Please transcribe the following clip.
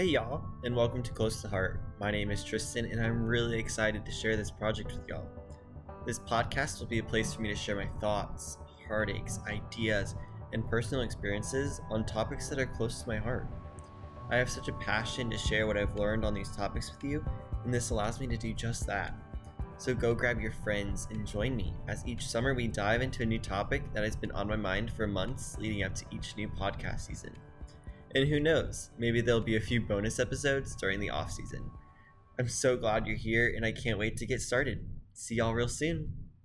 Hey, y'all, and welcome to Close to Heart. My name is Tristan, and I'm really excited to share this project with y'all. This podcast will be a place for me to share my thoughts, heartaches, ideas, and personal experiences on topics that are close to my heart. I have such a passion to share what I've learned on these topics with you, and this allows me to do just that. So go grab your friends and join me as each summer we dive into a new topic that has been on my mind for months leading up to each new podcast season. And who knows, maybe there'll be a few bonus episodes during the off season. I'm so glad you're here and I can't wait to get started. See y'all real soon.